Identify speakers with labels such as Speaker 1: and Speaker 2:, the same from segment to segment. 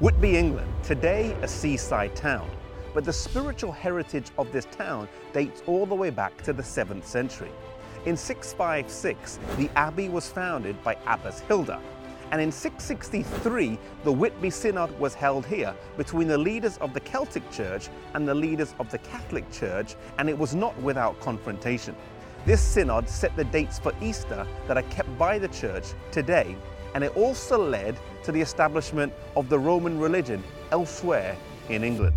Speaker 1: Whitby, England, today a seaside town, but the spiritual heritage of this town dates all the way back to the 7th century. In 656, the abbey was founded by Abbess Hilda, and in 663, the Whitby Synod was held here between the leaders of the Celtic Church and the leaders of the Catholic Church, and it was not without confrontation. This synod set the dates for Easter that are kept by the church today, and it also led to the establishment of the Roman religion elsewhere in England.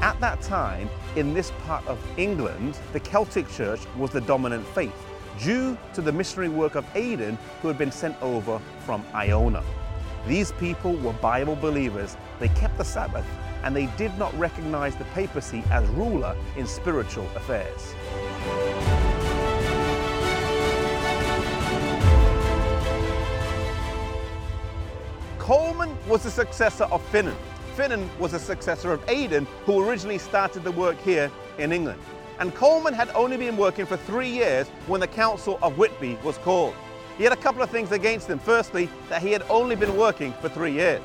Speaker 1: At that time, in this part of England, the Celtic Church was the dominant faith, due to the missionary work of Aidan, who had been sent over from Iona. These people were Bible believers, they kept the Sabbath, and they did not recognize the papacy as ruler in spiritual affairs. Colman was the successor of Finan. Finan was the successor of Aidan, who originally started the work here in England. And Colman had only been working for three years when the Council of Whitby was called. He had a couple of things against him. Firstly, that he had only been working for three years.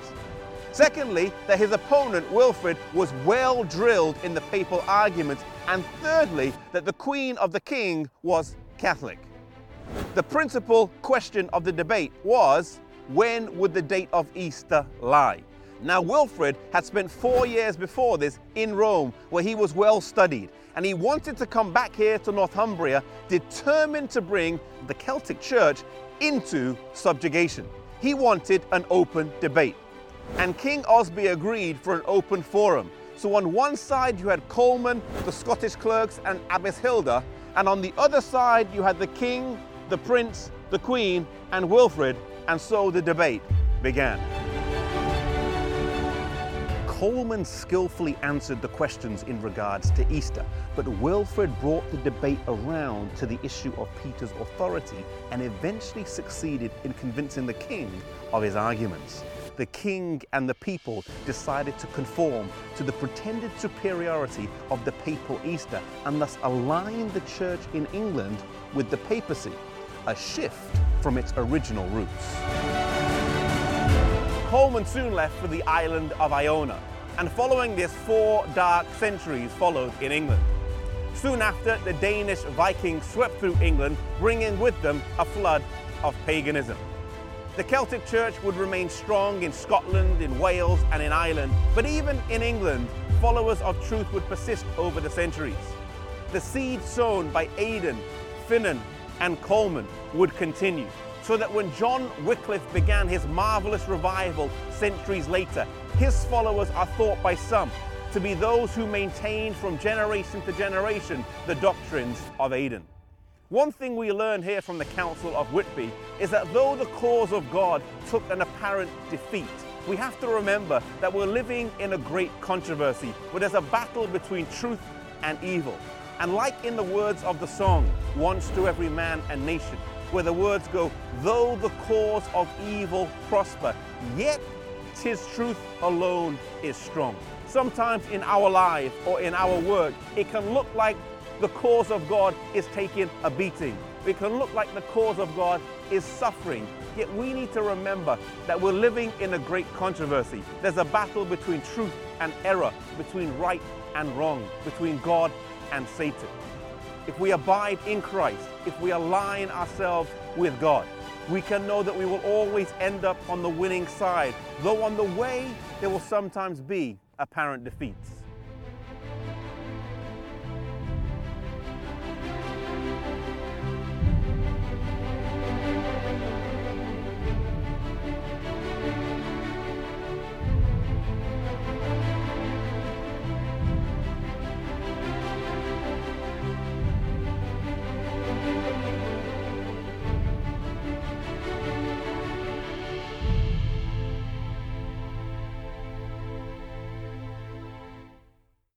Speaker 1: Secondly, that his opponent, Wilfrid, was well drilled in the papal arguments. And thirdly, that the Queen of the King was Catholic. The principal question of the debate was when would the date of Easter lie? Now, Wilfrid had spent four years before this in Rome, where he was well studied, and he wanted to come back here to Northumbria, determined to bring the Celtic Church into subjugation. He wanted an open debate. And King Oswy agreed for an open forum. So on one side you had Colman, the Scottish clerks, and Abbess Hilda, and on the other side you had the king, the prince, the queen, and Wilfrid, and so the debate began. Colman skillfully answered the questions in regards to Easter, but Wilfrid brought the debate around to the issue of Peter's authority and eventually succeeded in convincing the king of his arguments. The king and the people decided to conform to the pretended superiority of the papal Easter and thus align the church in England with the papacy, a shift from its original roots. Colman soon left for the island of Iona, and following this, four dark centuries followed in England. Soon after, the Danish Vikings swept through England, bringing with them a flood of paganism. The Celtic Church would remain strong in Scotland, in Wales, and in Ireland, but even in England, followers of truth would persist over the centuries. The seed sown by Aidan, Finan, and Colman would continue so that when John Wycliffe began his marvelous revival centuries later, his followers are thought by some to be those who maintained from generation to generation the doctrines of Aidan. One thing we learn here from the Council of Whitby is that though the cause of God took an apparent defeat, we have to remember that we're living in a great controversy where there's a battle between truth and evil. And like in the words of the song, Once to Every Man and Nation, where the words go, though the cause of evil prosper, yet tis truth alone is strong. Sometimes in our life or in our work, it can look like the cause of God is taking a beating. It can look like the cause of God is suffering. Yet we need to remember that we're living in a great controversy. There's a battle between truth and error, between right and wrong, between God and Satan if we abide in Christ, if we align ourselves with God, we can know that we will always end up on the winning side, though on the way there will sometimes be apparent defeats.